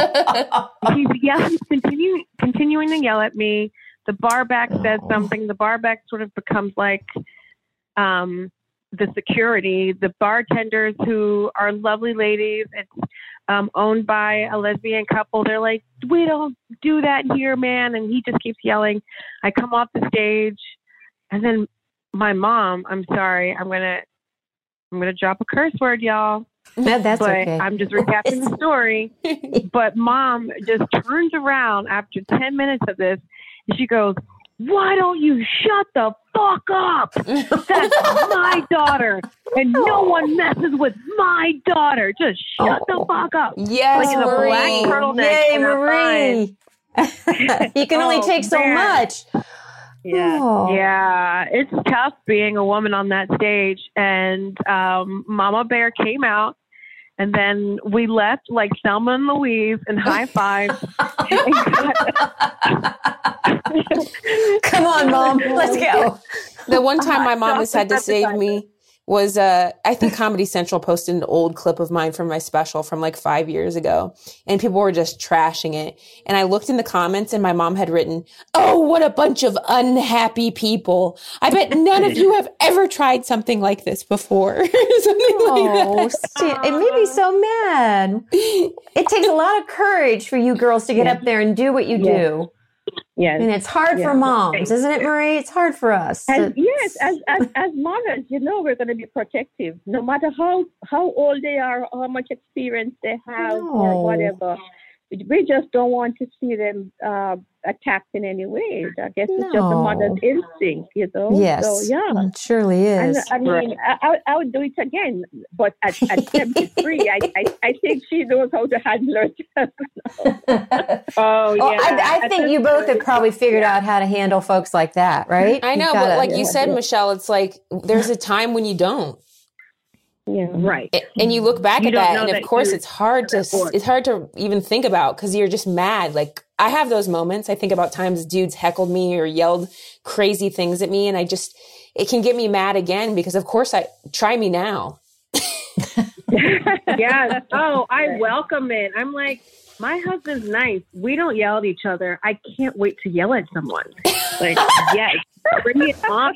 [laughs] he's yelling, continuing, continuing to yell at me. The bar back says something. The bar back sort of becomes like, um, the security, the bartenders who are lovely ladies. It's um, owned by a lesbian couple. They're like, we don't do that here, man. And he just keeps yelling. I come off the stage, and then my mom. I'm sorry. I'm gonna. I'm gonna drop a curse word, y'all. No, that's but okay. I'm just recapping the story. [laughs] but mom just turns around after 10 minutes of this and she goes, Why don't you shut the fuck up? That's my daughter. And no one messes with my daughter. Just shut the fuck up. Yes, Like in a Marie. black turtleneck Yay, Marie. [laughs] you can only Oh, take so man. much. Yeah. Oh. Yeah, it's tough being a woman on that stage. And um, Mama Bear came out, and then we left like Thelma and Louise and high five. [laughs] Come on, mom. Let's go. The one time my mom has had to save me was uh I think Comedy Central posted an old clip of mine from my special from like 5 years ago and people were just trashing it and I looked in the comments and my mom had written, "Oh, what a bunch of unhappy people. I bet none of you have ever tried something like this before." [laughs] something Oh, like that. It made me so mad. It takes a lot of courage for you girls to get up there and do what you do. Yes. And it's hard Yeah. for moms, isn't it, Marie? It's hard for us. And yes, as, [laughs] as as mothers, you know we're going to be protective, no matter how how old they are, how much experience they have, No. or whatever. We just don't want to see them uh, attacked in any way. I guess it's just a No. mother's instinct, you know. yes. So yeah. It surely And, is. I mean, I, I, I would do it again, but at, at 73, I, I, I think she knows how to handle it. [laughs] Oh, yeah. Well, I, I think you both have probably figured out how to handle folks like that, right? I know, You've but gotta- like you said, Michelle, it's like there's a time when you don't. Yeah. Right. A- and you look back You at don't that and of that course it's hard to it's hard to even think about because you're just mad like i have those moments i think about times dudes heckled me or yelled crazy things at me and i just it can get me mad again because of course i try me now [laughs] yes. Oh, I welcome it. I'm like, my husband's nice. We don't yell at each other. I can't wait to yell at someone. Like, [laughs] yes, bring it on.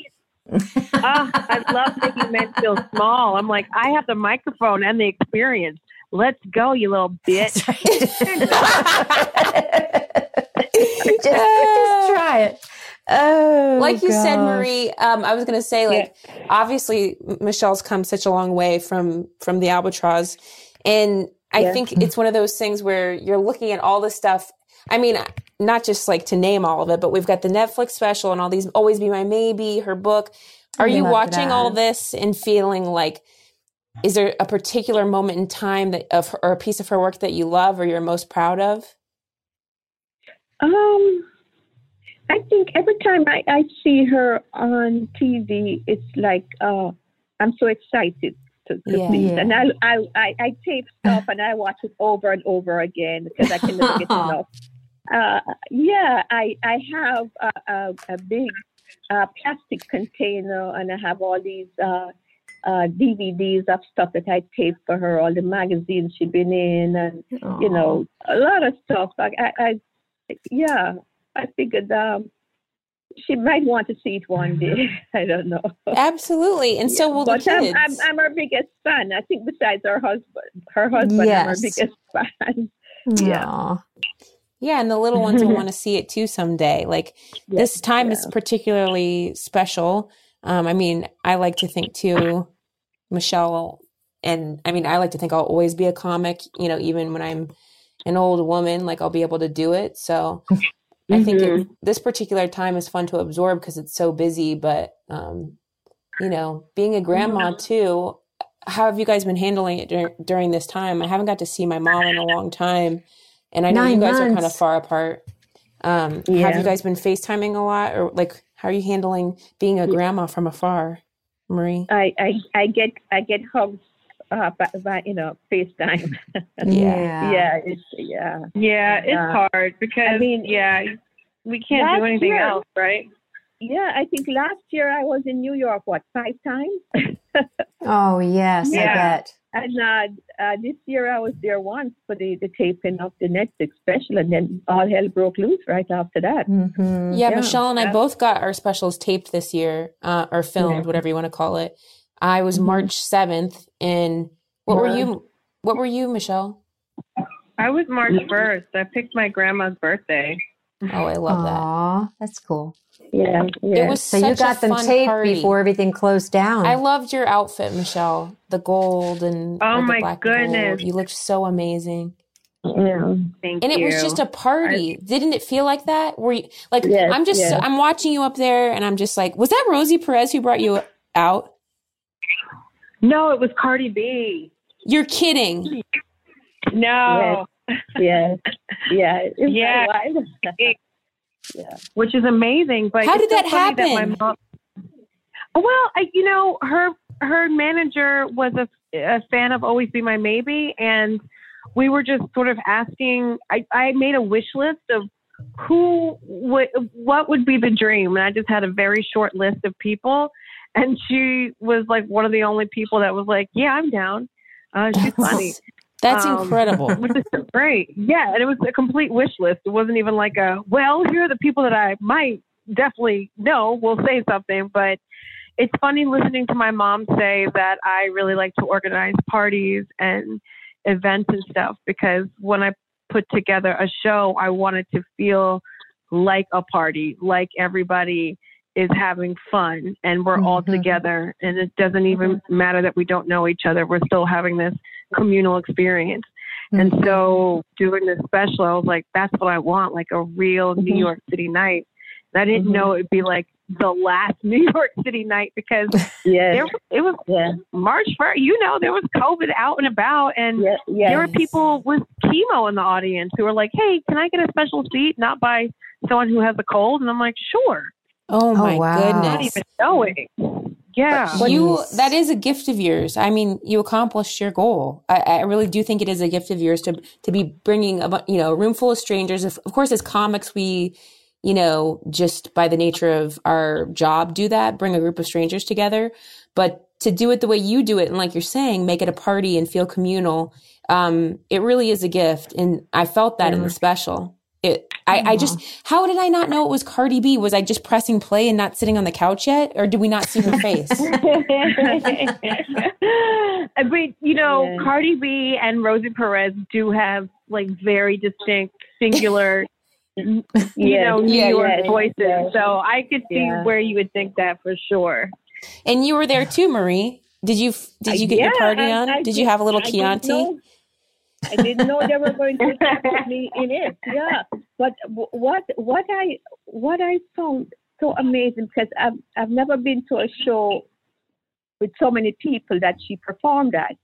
Ah, I love making men feel small. I'm like, I have the microphone and the experience. Let's go, you little [laughs] bitch. [laughs] just, just try it. Oh, like you said marie um, i was going to say like obviously michelle's come such a long way from from the albatross and i Yeah. think it's one of those things where you're looking at all this stuff i mean not just like to name all of it but we've got the netflix special and all these always be my maybe her book are I you love watching all this and feeling like is there a particular moment in time that of her, or a piece of her work that you love or you're most proud of Um, I think every time I, I see her on TV, it's like uh, I'm so excited to, to Yeah. see. Yeah. And I, I, I, I tape stuff and I watch it over and over again because I can never get [laughs] enough. Uh, yeah, I, I have a, a, a big uh, plastic container and I have all these uh, uh, DVDs of stuff that I taped for her, all the magazines she's been in, and you know, a lot of stuff. Like I, I yeah, I figured um, she might want to see it one day. [laughs] I don't know. absolutely and so will the but I'm, I'm, I'm her biggest fan. I think besides her husband, her husband, I'm her biggest [laughs] fan. yeah. Yeah. Yeah, and the little ones will [laughs] want to see it too someday. Like this time is particularly special. Um, I mean, I like to think too, Michelle, and I mean, I like to think I'll always be a comic. You know, even when I'm an old woman, like I'll be able to do it. So I think it, this particular time is fun to absorb because it's so busy. But um, you know, being a grandma too. How have you guys been handling it dur- during this time? I haven't got to see my mom in a long time, and I know you Nine guys are kind of far apart. Um, Have you guys been FaceTiming a lot, or like how are you handling being a grandma from afar, Marie? I, I, I get I get hugs uh, by, by you know FaceTime. [laughs] Yeah. [laughs] yeah, it's yeah. Yeah, it's Yeah. hard because, I mean, yeah, we can't do anything year- else, right? Yeah, I think last year I was in New York. What five times? [laughs] Oh, yes, I bet. And uh, uh, this year I was there once for the, the taping of the Netflix special, and then all hell broke loose right after that. hmm Yeah, Yeah. Michelle and I Yeah. both got our specials taped this year, uh, or filmed, Yeah. whatever you want to call it. I was Mm-hmm. March 7th and what were you what were you, Michelle? I was March 1st. I picked my grandma's birthday. Oh, I love that. Aw, that's cool. Yeah. It was So such you got a them taped party. before everything closed down. I loved your outfit, Michelle. The gold and Oh or the my black and gold. goodness. You looked so amazing. Yeah. Thank And it you. was just a party. Didn't it feel like that? Were you like Yes, I'm just yes. I'm watching you up there and I'm just like, was that Rosie Perez who brought you out? No, it was Cardi B. You're kidding. No. Yes. Yeah. It was [laughs] [laughs] Yeah. which is amazing. But How did so that my happen? mom, well, I, you know, her her manager was a, a fan of Always Be My Maybe, and we were just sort of asking. I, I made a wish list of who would what would be the dream, and I just had a very short list of people. And she was like one of the only people that was like, "Yeah, I'm down." Uh, she's funny. That's Um, incredible. [laughs] which is great. Yeah, and it was a complete wish list. It wasn't even like a well, here are the people that I might definitely know will say something. But it's funny listening to my mom say that I really like to organize parties and events and stuff because when I put together a show, I wanted to feel like a party, like everybody is having fun and we're all Mhm. together and it doesn't even matter that we don't know each other. We're still having this communal experience. And Mm-hmm. so doing this special, I was like, that's what I want, like a real New York City night. And I didn't know it'd be like the last [laughs] New York City night because [laughs] Yes. there, it was. March 1st. You know, there was COVID out and about and. Yeah. there were people with chemo in the audience who were like, hey, can I get a special seat? Not by someone who has a cold. And I'm like, sure. Oh my wow. Not goodness. even knowing. Yeah. you that is a gift of yours. I mean, you accomplished your goal. I, I really do think it is a gift of yours to to be bringing a you know a room full of strangers. Of, of course, as comics, we you know just by the nature of our job do that, bring a group of strangers together. But to do it the way you do it, and like you're saying, make it a party and feel communal. Um, it really is a gift, and I felt that in the special. It, I, I just, mm-hmm. how did I not know it was Cardi B? Was I just pressing play and not sitting on the couch yet, or did we not see her face? [laughs] Uh, but you know, Yeah. Cardi B and Rosie Perez do have like very distinct, singular, [laughs] you Yes. know, New Yeah, York yes, voices. yes. So I could see Yeah. where you would think that for sure. And you were there too, Marie. Did you did you get your party on? I did you have a little I Chianti? I didn't know they were going to put me [laughs] in it. Yeah, but what what I what I found so amazing because I've I've never been to a show with so many people that she performed at,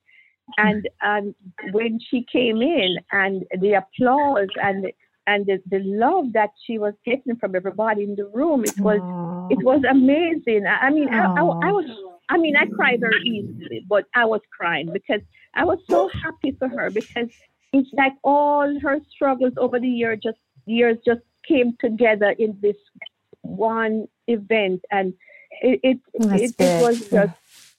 and and when she came in and the applause and and the, the love that she was getting from everybody in the room, it was Aw. it was amazing. I I mean, I, I, I was, I mean, I cry very easily, but I was crying because I was so happy for her because it's like all her struggles over the year just years just came together in this one event, and it it it, it was just.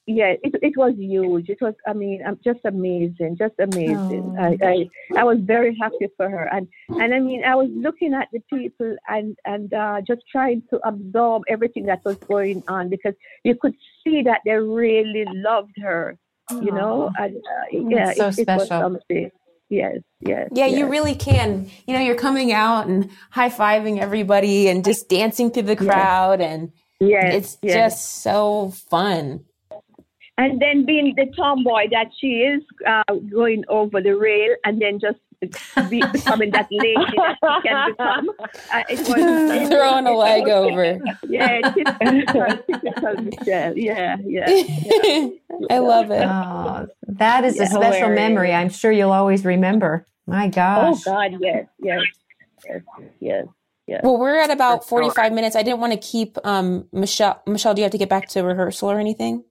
Yeah, it, it was huge. It was, I mean, um, just amazing, just amazing. Oh. I, I I was very happy for her, and and I mean, I was looking at the people and and uh, just trying to absorb everything that was going on because you could see that they really loved her, you know. And, uh, yeah, so it, it was special. something. Yes, yes. Yeah, you really can. You know, you're coming out and high fiving everybody and just dancing through the crowd, and Yes, it's yes. just so fun. And then being the tomboy that she is, uh, going over the rail and then just be, becoming that lady that she can become. Uh, it was [laughs] Throwing a leg [laughs] over. Yeah, typical, typical Michelle. Yeah, yeah. [laughs] I love it. Oh, that is a special Hilarious. memory. I'm sure you'll always remember. My gosh. Oh. God, yes, yes, yes, yes. Well, we're at about 45 minutes. I didn't want to keep um Michelle. Michelle, do you have to get back to rehearsal or anything?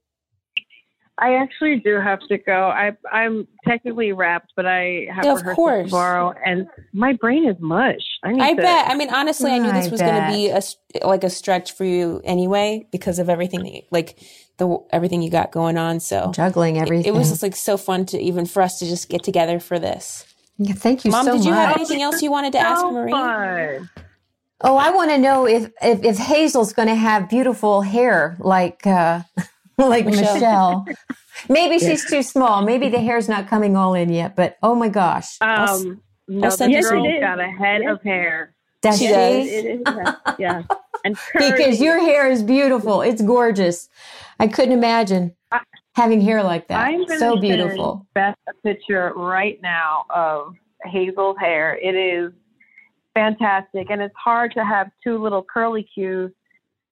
I actually do have to go. I I'm technically wrapped, but I have Of rehearsal course. tomorrow, and my brain is mush. I need I to. bet. I mean, honestly, I knew this I was going to be a s- like a stretch for you anyway because of everything that you, like the everything you got going on. So Juggling everything. it was just like so fun to even for us to just get together for this. Yeah, thank you Mom, so did you much. have anything else you wanted to ask Marie? fun. Oh, I want to know if, if if Hazel's going to have beautiful hair like uh, [laughs] [laughs] like Michelle. Michelle. Maybe she's too small. Maybe the hair's not coming all in yet, but oh my gosh. Um, no, I'll the it to girl's you. got a head of hair. Does She she? does. It is, yeah. [laughs] yeah. And. Because your hair is beautiful. It's gorgeous. I couldn't imagine I- having hair like that. I'm gonna So send beautiful. Beth a picture right now of Hazel's hair. It is fantastic, and it's hard to have two little curly cues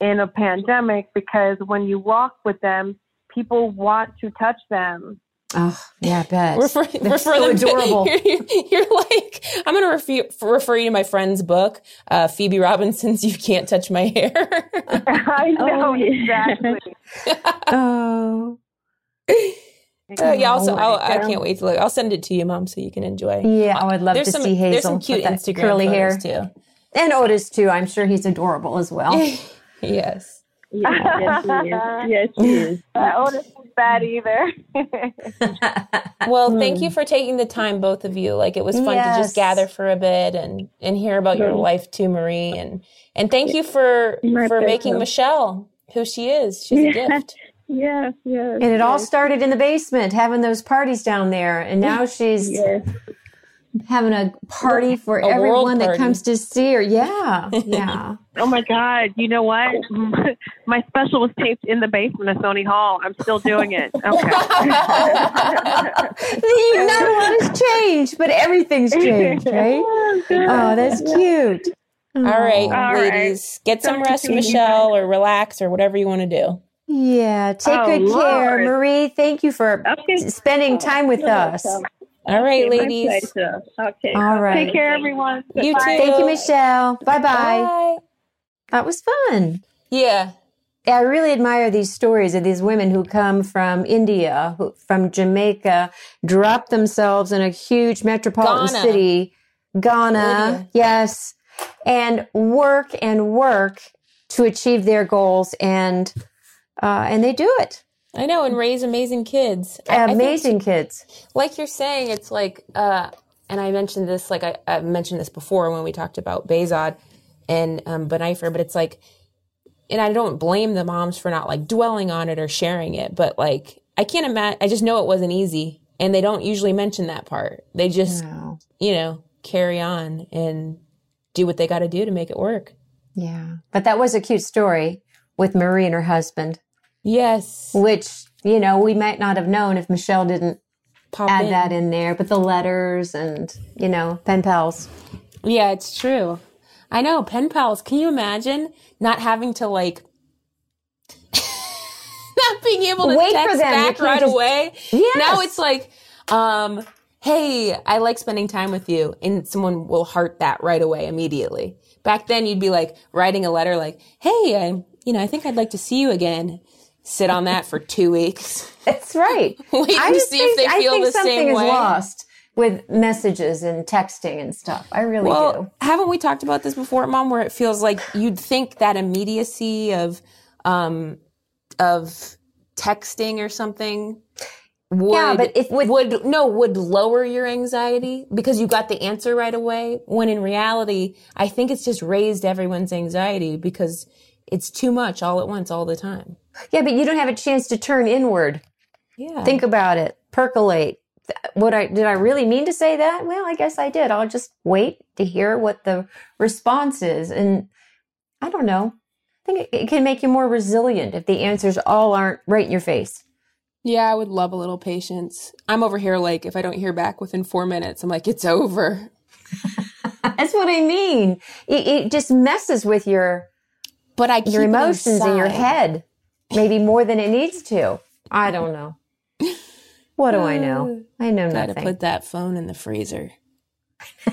in a pandemic because when you walk with them, people want to touch them. Oh, yeah, I bet. refer, They're refer so them to- adorable. [laughs] you're, you're like, I'm going to refer, refer you to my friend's book, uh, Phoebe Robinson's You Can't Touch My Hair. [laughs] [laughs] I know Oh, exactly. oh, Uh, yeah, also, Oh, I'll, I can't wait to look. I'll send it to you, Mom, so you can enjoy. yeah. I would love there's to some, see Hazel. There's some cute with that Instagram curly hair. too. And Otis, too. I'm sure he's adorable as well. Yes. Yeah, [laughs] yes, he is. Yes, he is. [laughs] Uh, Otis is bad either. [laughs] Well, thank you for taking the time, both of you. Like it was fun to just gather for a bit and and hear about your life too, Marie. And and thank you for My for making. Michelle who she is. She's a gift. Yes, yes. And it all started in the basement, having those parties down there. And now she's Yes. Having a party for A world everyone that comes to see her. Yeah, [laughs] yeah. oh my God! You know what? [laughs] My special was taped in the basement of Sony Hall. I'm still doing it. [laughs] Okay. Not a lot has changed, but everything's changed, right? Oh, oh that's cute. All right, All right. ladies, get some Talk rest. Michelle, or relax, or whatever you want to do. Yeah, take Oh, good care. Marie, thank you for Okay. spending oh, time with You're us. welcome. All right, Okay, ladies. Okay. All right. Take care, everyone. You too. Thank you, Michelle. Bye bye. Bye. That was fun. Yeah. I really admire these stories of these women who come from India, who, from Jamaica, drop themselves in a huge metropolitan Ghana. city, Ghana, Lydia. yes, and work and work to achieve their goals, and uh, and they do it. I know, and raise amazing kids. I- I think Amazing kids. like you're saying, it's like, uh, and I mentioned this, like I, I mentioned this before when we talked about Bezod and um, Benifer, but it's like, and I don't blame the moms for not like dwelling on it or sharing it, but like, I can't imagine, I just know it wasn't easy. And they don't usually mention that part. They just, No. you know, carry on and do what they got to do to make it work. Yeah, but that was a cute story with Marie and her husband, Yes. which you know we might not have known if Michelle didn't Pop add in. that in there. But the letters and you know pen pals. Yeah, it's true. I know, pen pals. Can you imagine not having to like [laughs] not being able to Wait for text them. Back right just- away? Yes. Now it's like, um, hey, I like spending time with you, and someone will heart that right away immediately. Back then, you'd be like writing a letter, like, hey, I'm you know, I think I'd like to see you again. Sit on that for two weeks. [laughs] That's right. [laughs] Wait I to see if think, they I feel think the something same is way. lost with messages and texting and stuff. I really Well, do. haven't we talked about this before, Mom? Where it feels like you'd think that immediacy of, um, of texting or something would Yeah, but if with- would no would lower your anxiety because you got the answer right away. When in reality, I think it's just raised everyone's anxiety because it's too much all at once all the time. Yeah, but you don't have a chance to turn inward. Yeah, Think about it. Percolate. What I did I really mean to say that? Well, I guess I did. I'll just wait to hear what the response is, and I don't know. I think it, it can make you more resilient if the answers all aren't right in your face. yeah, I would love a little patience. I'm over here like if I don't hear back within four minutes, I'm like it's over. [laughs] That's what I mean. It, it just messes with your But I your emotions in your head, maybe more than it needs to. I don't know. What do I know? I know nothing. Gotta nothing. put that phone in the freezer. [laughs]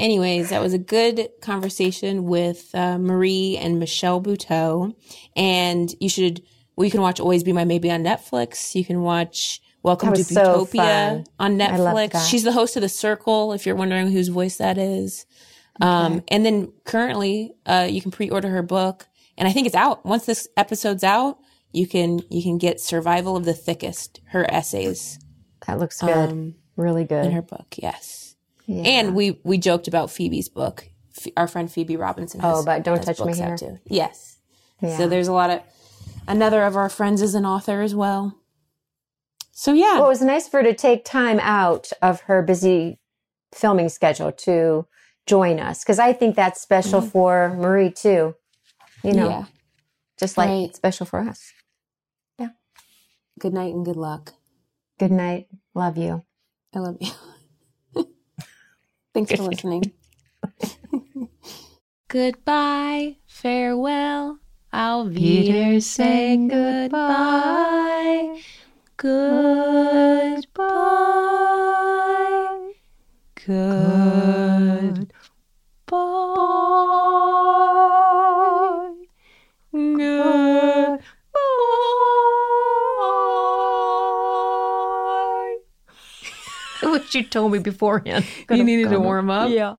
Anyways, that was a good conversation with uh, Marie and Michelle Buteau. And you should, well, you can watch Always Be My Maybe on Netflix. You can watch Welcome to was so Utopia on Netflix. She's the host of The Circle, if you're wondering whose voice that is. Um, and then currently, uh, you can pre-order her book. And I think it's out. Once this episode's out, you can, you can get Survival of the Thickest, her essays that looks good. um, really good. in her book. Yes. Yeah. And we we joked about Phoebe's book. F- our friend Phoebe Robinson. Has, Oh, but Don't Touch My out Hair? Too. Yes. Yeah. So there's a lot of another of our friends is an author as well. So yeah, Well, it was nice for her to take time out of her busy filming schedule to join us because I think that's special for Marie too. You know, yeah. just like Right. special for us. Yeah. Good night and good luck. Good night. Love you. I love you. [laughs] Thanks for listening. [laughs] [laughs] Goodbye, farewell. Auf Wiedersehen, goodbye. Goodbye. Goodbye. You told me beforehand. You needed to warm up? Yeah.